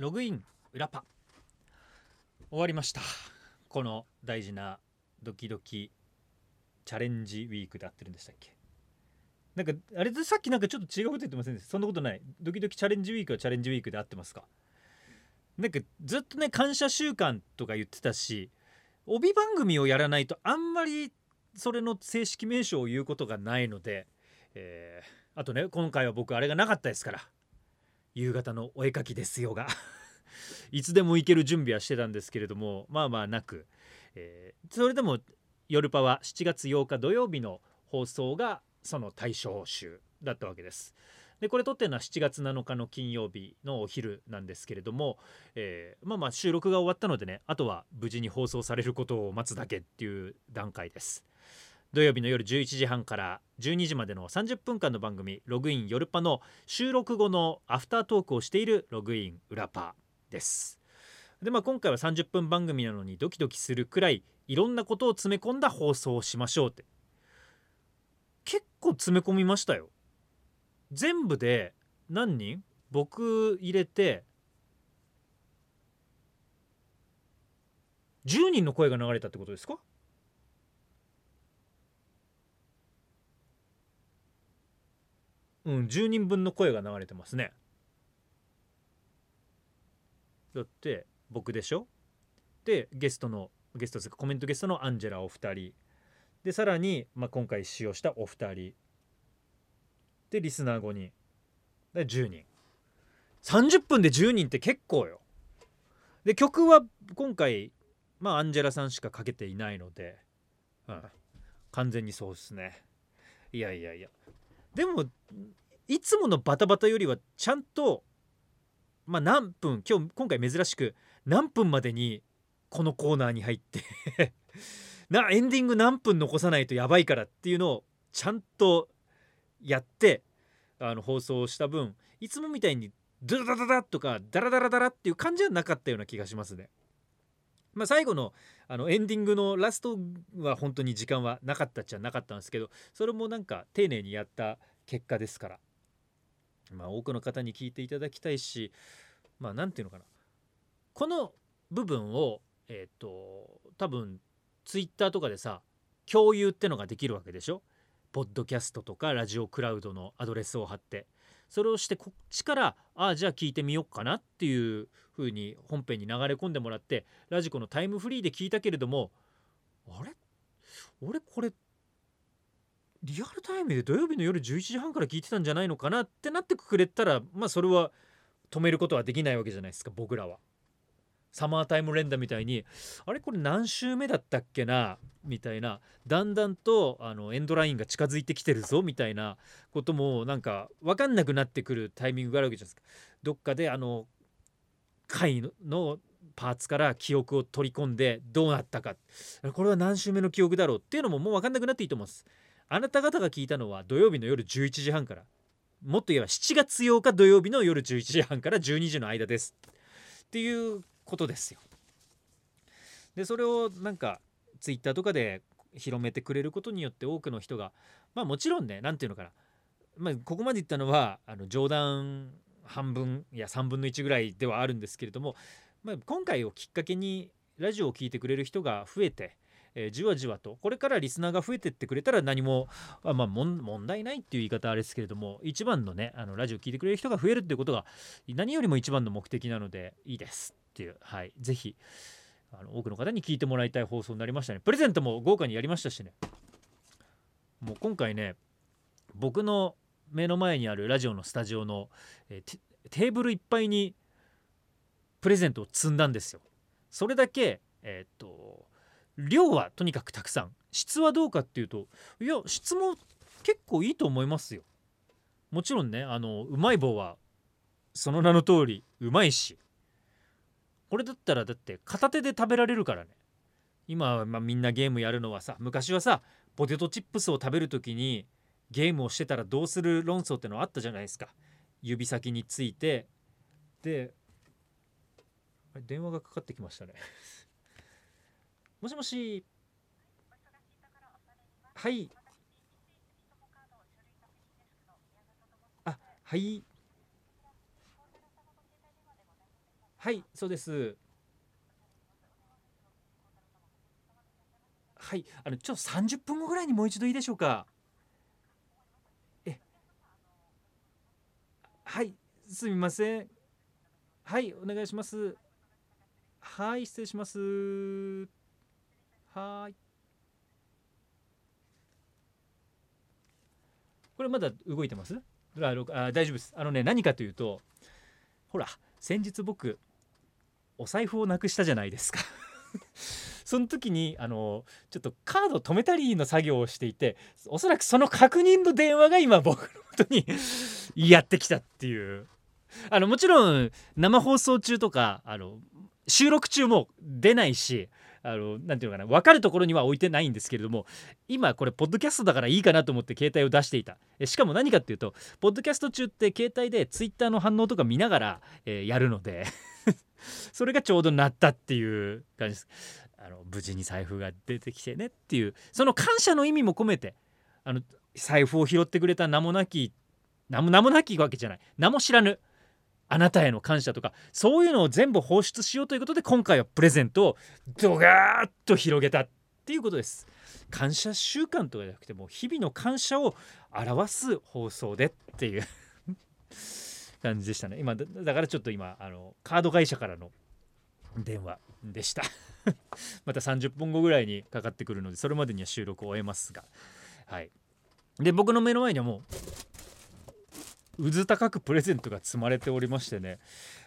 ログイン裏パ。終わりました。この大事なドキドキチャレンジウィークで合ってるんでしたっけ？なんかあれでさっきなんかちょっと違うこと言ってませんでした？そんなことない。ドキドキチャレンジウィークはチャレンジウィークで合ってますか？なんかずっとね感謝週間とか言ってたし帯番組をやらないとあんまりそれの正式名称を言うことがないので、えー、あとね今回は僕あれがなかったですから夕方のお絵かきですよが いつでも行ける準備はしてたんですけれどもまあまあなく、えー、それでも夜パは7月8日土曜日の放送がその対象集だったわけです。でこれ撮ってるのは7月7日の金曜日のお昼なんですけれども、えー、まあまあ収録が終わったのでねあとは無事に放送されることを待つだけっていう段階です。土曜日の夜11時半から12時までの30分間の番組「ログイン夜パ」の収録後のアフタートークをしている「ログイン裏パ」です。でまあ今回は30分番組なのにドキドキするくらいいろんなことを詰め込んだ放送をしましょうって結構詰め込みましたよ。全部で何人？僕入れて10人の声が流れたってことですか？うん10人分の声が流れてますね。だって僕でしょ？でゲストのゲストですコメントゲストのアンジェラお二人。でさらに、まあ、今回使用したお二人。でリスナー5人。で10人。30分で10人って結構よ。で曲は今回まあアンジェラさんしかかけていないので、うん、完全にそうっすね。いやいやいや。でもいつものバタバタよりはちゃんとまあ何分今日今回珍しく何分までにこのコーナーに入って なエンディング何分残さないとやばいからっていうのをちゃんとやってあの放送した分いつもみたいにドゥダダダとかダラダラダラっていう感じはなかったような気がしますね。まあ、最後のあのエンディングのラストは本当に時間はなかったっちゃなかったんですけどそれもなんか丁寧にやった結果ですから。まあ、多くの方に聞いていただきたいしまあ何て言うのかな。この部分をえっ、ー、と多分ツイッターとかでさ共有ってのができるわけでしょ？ポッドキャストとかラジオクラウドのアドレスを貼って。それをしてこっちからああじゃあ聞いてみようかなっていう風に本編に流れ込んでもらってラジコのタイムフリーで聞いたけれどもあれ？俺これリアルタイムで土曜日の夜11時半から聞いてたんじゃないのかなってなってくれたらまあそれは止めることはできないわけじゃないですか僕らは。サマータイム連打みたいにあれこれ何週目だったっけなみたいなだんだんとあのエンドラインが近づいてきてるぞみたいなこともなんか分かんなくなってくるタイミングがあるわけじゃないですか。どっかであの回のパーツから記憶を取り込んでどうなったかこれは何週目の記憶だろうっていうのももう分かんなくなっていいと思います。あなた方が聞いたのは土曜日の夜11時半から。もっと言えば7月8日土曜日の夜11時半から12時の間です。っていうことですよ。でそれをなんかツイッターとかで広めてくれることによって多くの人がまあもちろんね何て言うのかな、まあ、ここまで言ったのはあの冗談半分いや3分の1ぐらいではあるんですけれども、まあ、今回をきっかけにラジオを聴いてくれる人が増えてえー、じわじわとこれからリスナーが増えてってくれたら何もあ、まあ、問題ないっていう言い方あれですけれども一番のねあのラジオ聴いてくれる人が増えるっていうことが何よりも一番の目的なのでいいですっていう。はい。是非あの多くの方に聞いてもらいたい放送になりましたね。プレゼントも豪華にやりましたしね。もう今回ね僕の目の前にあるラジオのスタジオの、えー、テーブルいっぱいにプレゼントを積んだんですよ。それだけえー、っと量はとにかくたくさん。質はどうかっていうといや質も結構いいと思いますよ。もちろんねあのうまい棒はその名の通りうまいし。これだったらだって片手で食べられるからね。今まあみんなゲームやるのはさ昔はさポテトチップスを食べる時にゲームをしてたらどうする論争ってのあったじゃないですか。指先について。で電話がかかってきましたね。もしもし。はい。あはい。はいそうです。はいあのちょっと30分後ぐらいにもう一度いいでしょうか。えはいすみません。はいお願いします。はい失礼します。はい。これまだ動いてます？あ大丈夫です。あのね何かというとほら先日僕お財布をなくしたじゃないですか。その時にあのちょっとカード止めたりの作業をしていておそらくその確認の電話が今僕の元に やってきたっていう。あのもちろん生放送中とかあの収録中も出ないしあのなんていうのかな分かるところには置いてないんですけれども今これポッドキャストだからいいかなと思って携帯を出していた。しかも何かっていうとポッドキャスト中って携帯でツイッターの反応とか見ながら、えー、やるので それがちょうど鳴ったっていう感じです。あの無事に財布が出てきてねっていうその感謝の意味も込めてあの財布を拾ってくれた名もなき名も名もなきわけじゃない。名も知らぬあなたへの感謝とかそういうのを全部放出しようということで今回はプレゼントをドガーッと広げたっていうことです。感謝習慣とかじゃなくても日々の感謝を表す放送でっていう。感じでしたね。今だからちょっと今あのカード会社からの電話でした。また30分後ぐらいにかかってくるのでそれまでには収録を終えますが。はい。で僕の目の前にはもううず高くプレゼントが積まれておりましてね。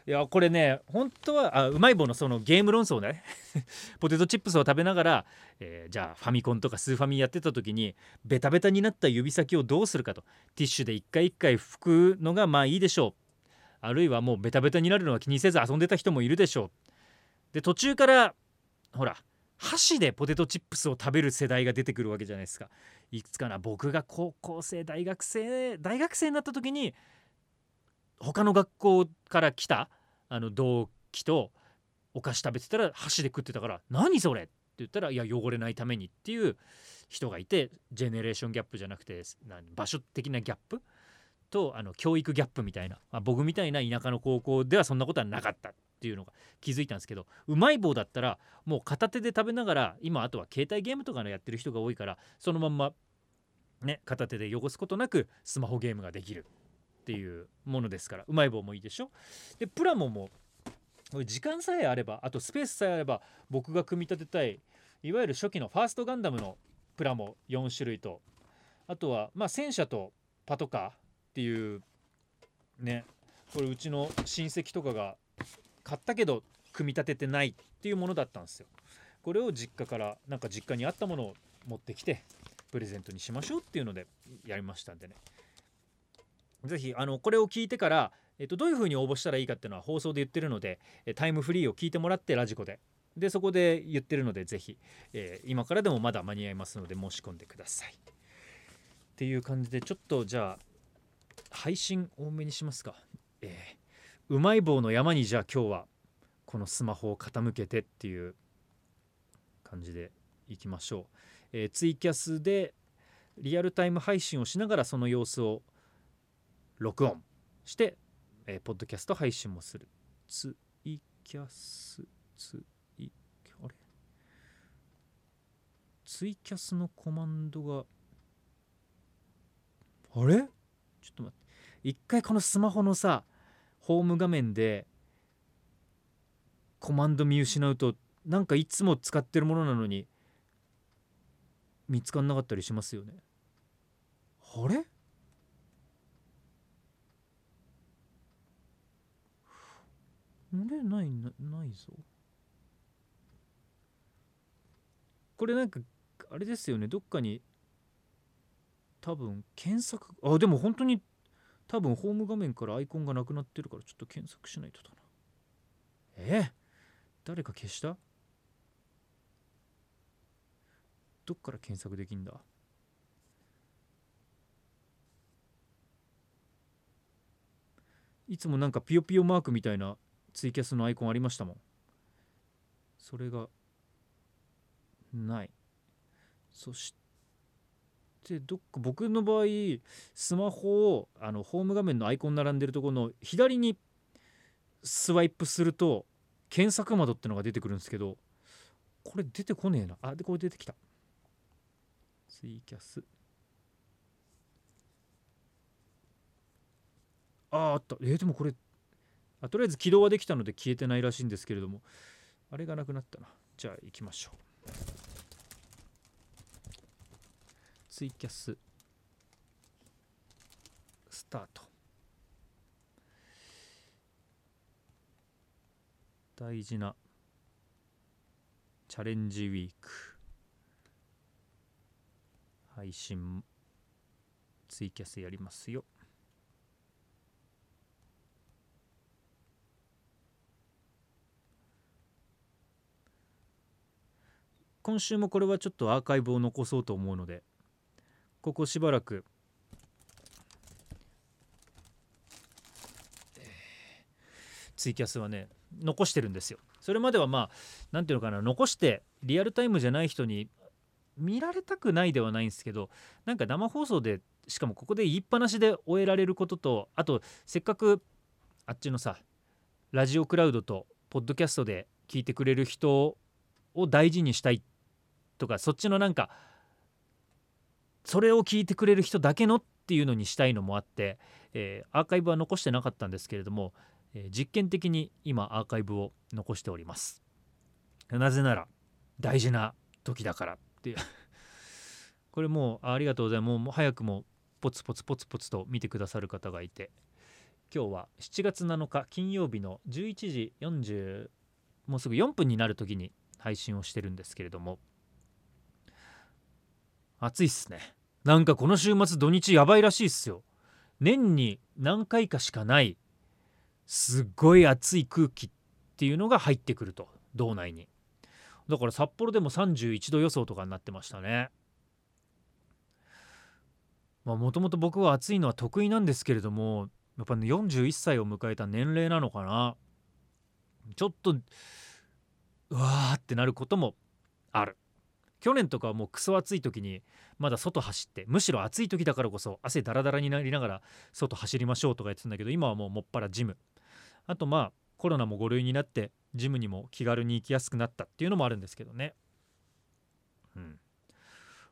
いやこれね本当はあうまい棒のそのゲーム論争ね。ポテトチップスを食べながら、えー、じゃあファミコンとかスーファミやってた時にベタベタになった指先をどうするかと。ティッシュで一回一回拭くのがまあいいでしょう。あるいはもうベタベタになるのは気にせず遊んでた人もいるでしょう。で途中からほら箸でポテトチップスを食べる世代が出てくるわけじゃないですかいくつかな僕が高校生大学生大学生になった時に他の学校から来たあの同期とお菓子食べてたら箸で食ってたから「何それ?」って言ったら「いや汚れないために」っていう人がいてジェネレーションギャップじゃなくて場所的なギャップとあの教育ギャップみたいな、まあ、僕みたいな田舎の高校ではそんなことはなかったっていうのが気づいたんですけどうまい棒だったらもう片手で食べながら今あとは携帯ゲームとかのやってる人が多いからそのまんまね片手で汚すことなくスマホゲームができるっていうものですからうまい棒もいいでしょ。でプラモも時間さえあればあとスペースさえあれば僕が組み立てたいいわゆる初期のファーストガンダムのプラモ4種類とあとはまあ戦車とパトカーっていうねこれうちの親戚とかが買ったけど組み立ててないっていうものだったんですよ。これを実家からなんか実家にあったものを持ってきてプレゼントにしましょうっていうのでやりましたんでね。是非あのこれを聞いてから、えっと、どういうふうに応募したらいいかっていうのは放送で言ってるのでタイムフリーを聞いてもらってラジコで。でそこで言ってるので是非、えー、今からでもまだ間に合いますので申し込んでください。っていう感じでちょっとじゃあ配信多めにしますか。えーうまい棒の山にじゃあ今日はこのスマホを傾けてっていう感じでいきましょう、えー、ツイキャスでリアルタイム配信をしながらその様子を録音して、えー、ポッドキャスト配信もする。ツイキャスツイあれ？ツイキャスのコマンドがあれ？ちょっと待って。一回このスマホのさホーム画面でコマンド見失うとなんかいつも使ってるものなのに見つかんなかったりしますよね。あれ？あれ？ないなないぞ。これなんかあれですよねどっかに多分検索あでも本当に多分ホーム画面からアイコンがなくなってるからちょっと検索しないとだな。え、誰か消した？どっから検索できんだ？いつもなんかピヨピヨマークみたいなツイキャスのアイコンありましたもん。それがない。そしてでどっか僕の場合スマホをあのホーム画面のアイコン並んでるところの左にスワイプすると検索窓ってのが出てくるんですけどこれ出てこねえな。あでこれ出てきた。ツイキャス。あああった。えー、でもこれあとりあえず起動はできたので消えてないらしいんですけれどもあれがなくなったな。じゃあ行きましょう。ツイキャス。スタート。大事な。チャレンジウィーク。配信。ツイキャスやりますよ。今週もこれはちょっとアーカイブを残そうと思うので。ここしばらく。ツイキャスはね残してるんですよ。それまではまあ何ていうのかな残してリアルタイムじゃない人に見られたくないではないんですけどなんか生放送でしかもここで言いっぱなしで終えられることとあとせっかくあっちのさラジオクラウドとポッドキャストで聞いてくれる人を大事にしたいとかそっちのなんかそれを聞いてくれる人だけのっていうのにしたいのもあって、えー、アーカイブは残してなかったんですけれども、えー、実験的に今アーカイブを残しております。なぜなら大事な時だからっていう。これもうありがとうございます。もう早くもポツポツポツポツと見てくださる方がいて。今日は7月7日金曜日の11時40もうすぐ4分になる時に配信をしてるんですけれども。暑いっすね。なんかこの週末土日やばいらしいっすよ。年に何回かしかないすっごい暑い空気っていうのが入ってくると道内に。だから札幌でも31度予想とかになってましたね。もともと僕は暑いのは得意なんですけれどもやっぱね41歳を迎えた年齢なのかな。ちょっとうわーってなることもある。去年とかはもうクソ暑い時にまだ外走ってむしろ暑い時だからこそ汗ダラダラになりながら外走りましょうとか言ってたんだけど今はもうもっぱらジム。あとまあコロナも5類になってジムにも気軽に行きやすくなったっていうのもあるんですけどね。うん。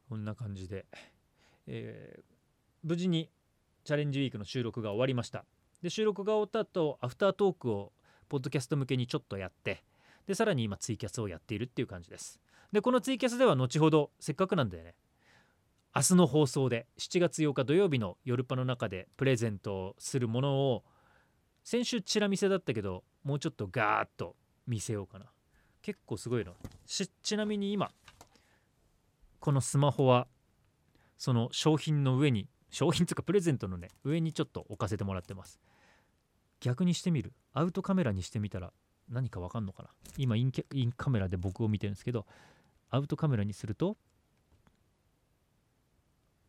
こんな感じで、えー、無事にチャレンジウィークの収録が終わりました。で収録が終わった後アフタートークをポッドキャスト向けにちょっとやってでさらに今ツイキャスをやっているっていう感じです。でこのツイキャスでは後ほどせっかくなんでね。明日の放送で7月8日土曜日の夜パの中でプレゼントするものを先週チラ見せだったけどもうちょっとガーッと見せようかな。結構すごいの。ちなみに今このスマホはその商品の上に商品とかプレゼントのね上にちょっと置かせてもらってます。逆にしてみる？アウトカメラにしてみたら何かわかんのかな？今インカメラで僕を見てるんですけどアウトカメラにすると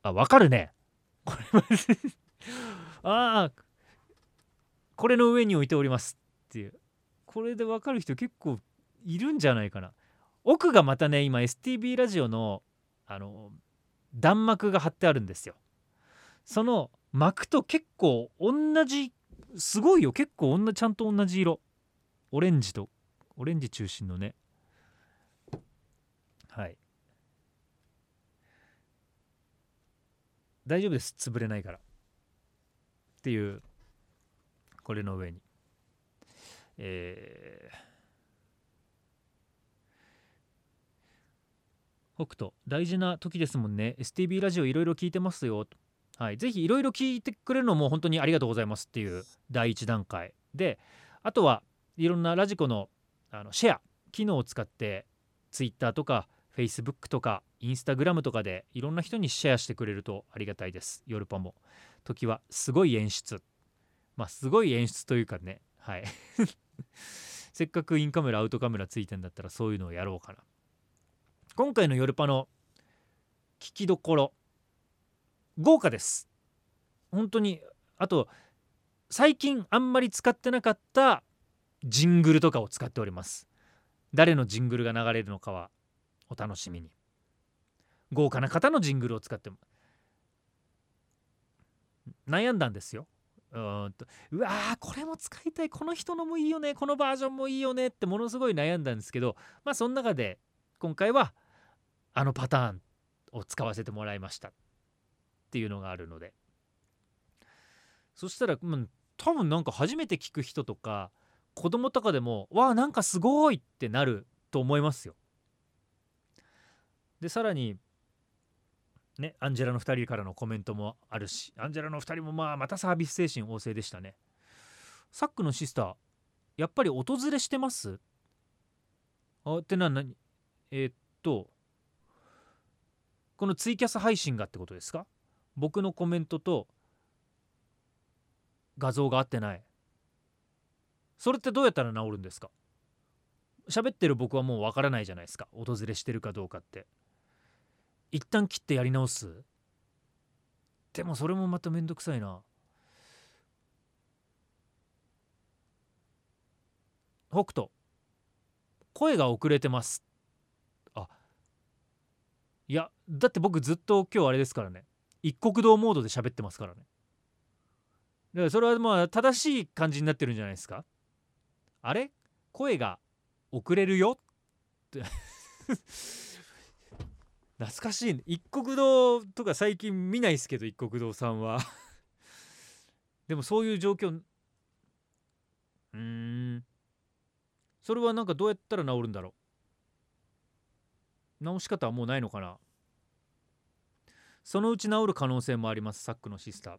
あわかるね。これああこれの上に置いておりますっていう。これでわかる人結構いるんじゃないかな。奥がまたね今 STB ラジオのあの弾幕が貼ってあるんですよ。その幕と結構同じすごいよ。結構ちゃんと同じ色。オレンジとオレンジ中心のね。はい。大丈夫です。潰れないから。っていうこれの上に。えー、北斗大事な時ですもんね。STB ラジオいろいろ聞いてますよ。はい。ぜひいろいろ聞いてくれるのも本当にありがとうございます。っていう第一段階。であとはいろんなラジコのあのシェア機能を使って Twitter とか Facebook とか Instagram とかでいろんな人にシェアしてくれるとありがたいです。ヨルパも。時はすごい演出。まあすごい演出というかね。はい。せっかくインカメラアウトカメラついてんだったらそういうのをやろうかな。今回のヨルパの聞きどころ豪華です。本当にあと最近あんまり使ってなかったジングルとかを使っております。誰のジングルが流れるのかはお楽しみに。豪華な方のジングルを使っても。悩んだんですよ。うんとうわーこれも使いたい。この人のもいいよね。このバージョンもいいよねってものすごい悩んだんですけどまあその中で今回はあのパターンを使わせてもらいましたっていうのがあるので。そしたら、まあ、多分なんか初めて聞く人とか子供とかでもわあなんかすごいってなると思いますよ。でさらにねアンジェラの2人からのコメントもあるしアンジェラの2人もまあまたサービス精神旺盛でしたね。サックのシスターやっぱり訪れしてます？あってな何？えー、っとこのツイキャス配信がってことですか？僕のコメントと画像が合ってない。それってどうやったら治るんですか？喋ってる僕はもうわからないじゃないですか。訪れしてるかどうかって。一旦切ってやり直す。でもそれもまためんどくさいな。北斗。声が遅れてます。あ。いやだって僕ずっと今日あれですからね。一国道モードで喋ってますからね。だからそれはまあ正しい感じになってるんじゃないですか。あれ？声が遅れるよ？って。懐かしい、ね、一国堂とか最近見ないですけど一国堂さんは。でもそういう状況。うん。それはなんかどうやったら治るんだろう。直し方はもうないのかな。そのうち治る可能性もありますサックのシスター。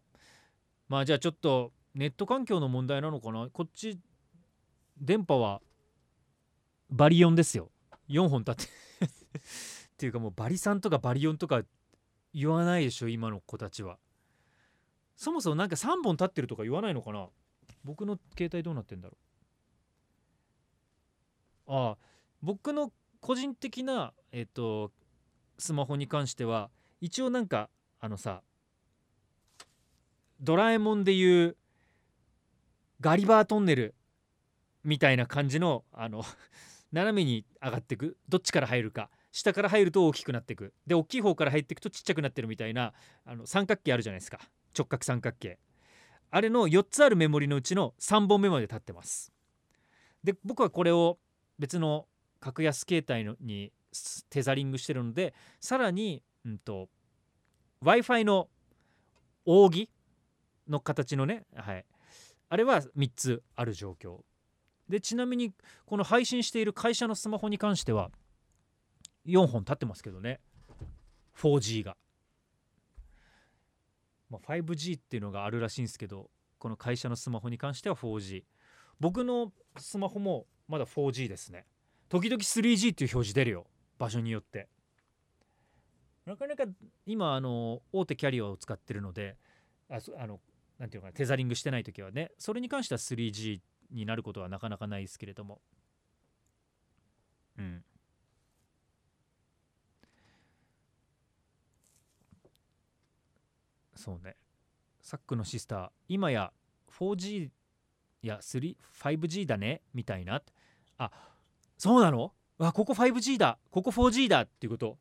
まあじゃあちょっとネット環境の問題なのかな。こっち電波はバリオンですよ。4本立って。っていうかもうバリ3とかバリオンとか言わないでしょ今の子たちは。そもそもなんか3本立ってるとか言わないのかな？僕の携帯どうなってんだろう？ああ僕の個人的なえっ、とスマホに関しては一応なんかあのさドラえもんでいうガリバートンネルみたいな感じのあの 斜めに上がっていくどっちから入るか。下から入ると大きくなっていく。で大きい方から入っていくとちっちゃくなってるみたいなあの三角形あるじゃないですか。直角三角形。あれの4つあるメモリのうちの3本目まで立ってます。で僕はこれを別の格安携帯のにテザリングしてるのでさらに、うんと、w i f i の扇の形のね、はい、あれは3つある状況。でちなみにこの配信している会社のスマホに関しては4本立ってますけどね。4G が、まあ、5G っていうのがあるらしいんですけどこの会社のスマホに関しては 4G 僕のスマホもまだ 4G ですね。時々 3G っていう表示出るよ。場所によって。なかなか今あの大手キャリアを使ってるのでああのなんていうのかなテザリングしてない時はねそれに関しては 3G になることはなかなかないですけれども。うん。そうね。サックのシスター今や 4G や 5G だねみたいな。あそうなの？あここ 5G だ。ここ 4G だっていうこと。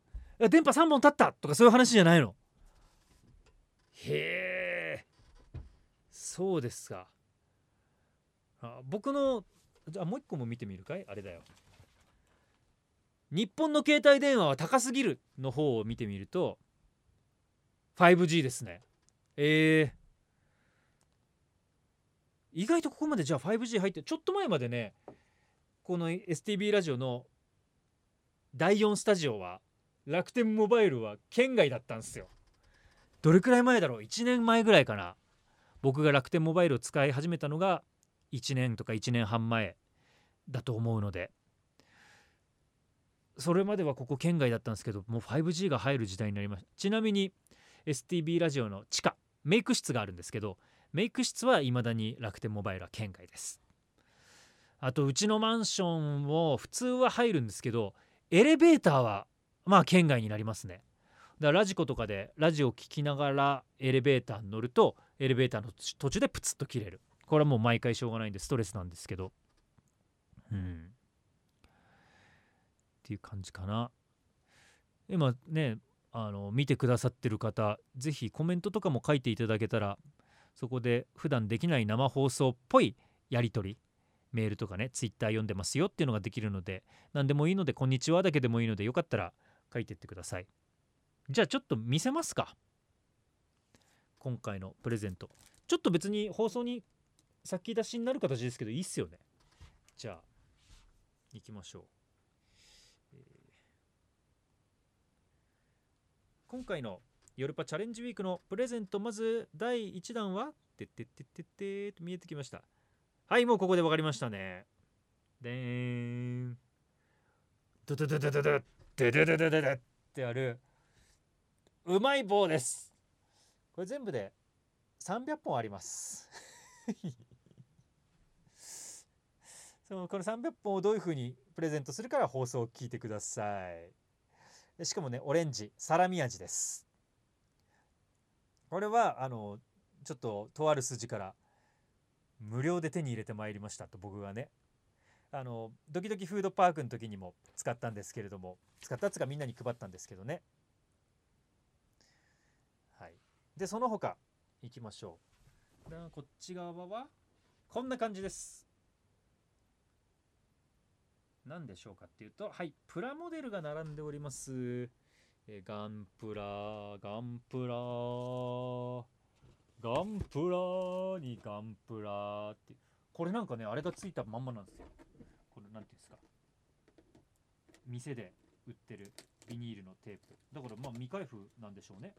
電波3本立った？とかそういう話じゃないの？へえ。そうですか。あ僕のじゃあもう一個も見てみるかい？あれだよ。日本の携帯電話は高すぎるの方を見てみると 5G ですね。えー、意外とここまでじゃあ 5G 入ってちょっと前までねこの STB ラジオの第4スタジオは楽天モバイルは県外だったんですよ。どれくらい前だろう？1年前ぐらいかな。僕が楽天モバイルを使い始めたのが1年とか1年半前だと思うので。それまではここ県外だったんですけどもう 5G が入る時代になりました。ちなみに STB ラジオの地下メイク室があるんですけどメイク室はいまだに楽天モバイルは県外です。あとうちのマンションも普通は入るんですけどエレベーターはまあ県外になりますね。だからラジコとかでラジオ聴きながらエレベーターに乗るとエレベーターの途中でプツッと切れる。これはもう毎回しょうがないんでストレスなんですけど。うん。っていう感じかな。今ねあの見てくださってる方是非コメントとかも書いていただけたらそこで普段できない生放送っぽいやり取りメールとかねツイッター読んでますよっていうのができるので何でもいいので「こんにちは」だけでもいいのでよかったら書いてってください。じゃあちょっと見せますか。今回のプレゼント。ちょっと別に放送に先出しになる形ですけどいいっすよね。じゃあ行きましょう、えー今回のヨルパチャレンジウィークのプレゼントまず第1弾はてってってってってと見えてきました。はいもうここで分かりましたね。でーん。ドドドドドドドドドドドってあるうまい棒ですこれ全部で300本ありますそのこの300本をどういう風にプレゼントするから放送を聞いてくださいしかもねオレンジサラミ味です。これはあのちょっととある筋から無料で手に入れてまいりましたと僕がね。あのドキドキフードパークの時にも使ったんですけれども使ったやつがみんなに配ったんですけどね。はい。でその他いきましょう。こっち側はこんな感じです。何でしょうかっていうとはいプラモデルが並んでおります。えガンプラガンプラガンプラにガンプラってこれなんかねあれがついたまんまなんですよ。これなんていうんですか。店で売ってるビニールのテープ。だからまあ未開封なんでしょうね。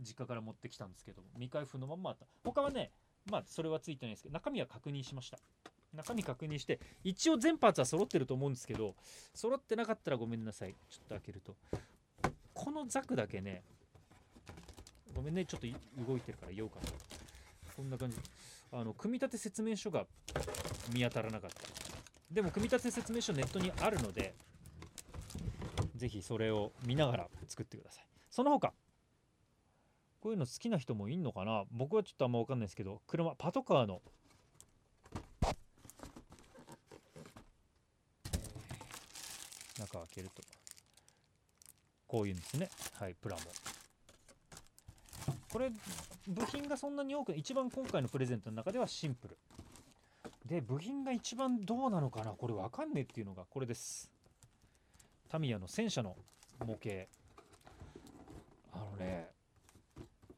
実家から持ってきたんですけど未開封のまんまあった。他はねまあそれはついてないですけど中身は確認しました。中身確認して一応全パーツは揃ってると思うんですけど揃ってなかったらごめんなさい。ちょっと開けると。このザクだけねごめんねちょっと動いてるから言おうかな。こんな感じ。あの組み立て説明書が見当たらなかった。でも組み立て説明書ネットにあるのでぜひそれを見ながら作ってください。その他こういうの好きな人もいんのかな？僕はちょっとあんま分かんないですけど車パトカーの中開けると。こういうんですね。はいプラモ。これ部品がそんなに多く一番今回のプレゼントの中ではシンプル。で部品が一番どうなのかな？これわかんねえっていうのがこれです。タミヤの戦車の模型。あのね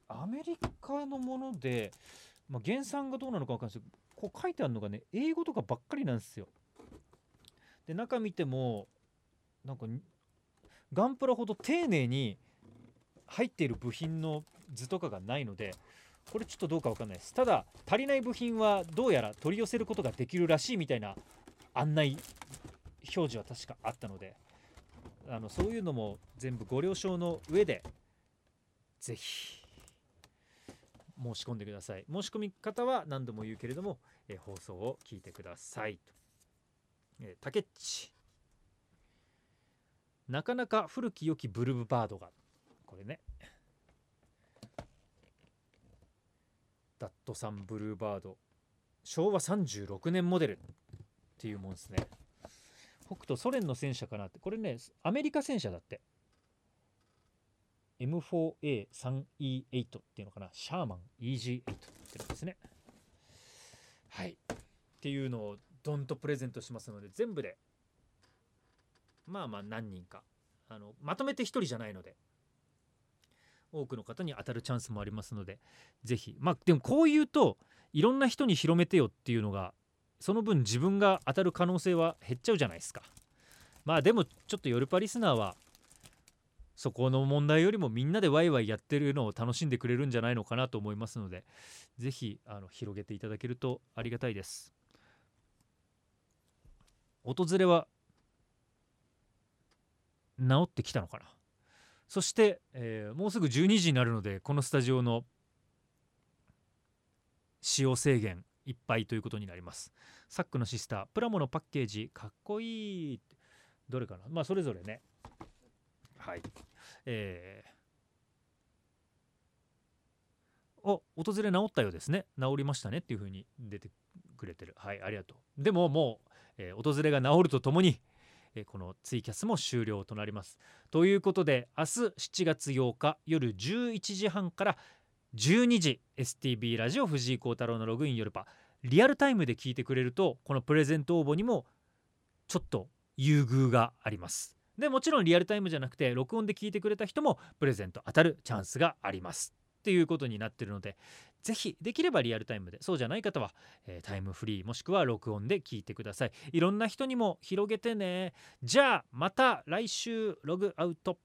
アメリカのもので、まあ、原産がどうなのかわかんないですけどこう書いてあるのがね英語とかばっかりなんですよ。で中見てもなんかガンプラほど丁寧に入っている部品の図とかがないのでこれちょっとどうかわかんないです。ただ足りない部品はどうやら取り寄せることができるらしいみたいな案内表示は確かあったのであのそういうのも全部ご了承の上でぜひ申し込んでください。申し込み方は何度も言うけれども、え放送を聞いてくださいと、えー、竹っちなかなか古き良きブルーバードがこれね。ダットさんブルーバード。昭和36年モデルっていうもんですね。北斗ソ連の戦車かなって。これねアメリカ戦車だって。M4A3E8 っていうのかな。シャーマン EG8 ってなんですね。はい。っていうのをドンとプレゼントしますので全部でまあまあ何人か。あのまとめて1人じゃないので。多くの方に当たるチャンスもありますのでぜひ。まあでもこう言うといろんな人に広めてよっていうのがその分自分が当たる可能性は減っちゃうじゃないですか。まあでもちょっとヨルパリスナーはそこの問題よりもみんなでワイワイやってるのを楽しんでくれるんじゃないのかなと思いますのでぜひあの広げていただけるとありがたいです。訪れは治ってきたのかな。そして、えーもうすぐ12時になるのでこのスタジオの使用制限いっぱいということになります。サックのシスタープラモのパッケージかっこいいどれかな。まあそれぞれね。はい。えーお訪れ治ったようですね。治りましたねっていう風に出てくれてる。はいありがとう。でももう、えー訪れが治るとともにえーこのツイキャスも終了となります。ということで明日7月8日夜11時半から12時 STB ラジオ藤井幸太郎のログイン夜パ。リアルタイムで聞いてくれるとこのプレゼント応募にもちょっと優遇があります。でもちろんリアルタイムじゃなくて録音で聞いてくれた人もプレゼント当たるチャンスがあります。っていうことになってるのでぜひできればリアルタイムでそうじゃない方は、えータイムフリーもしくは録音で聞いてください。いろんな人にも広げてね。じゃあまた来週ログアウト。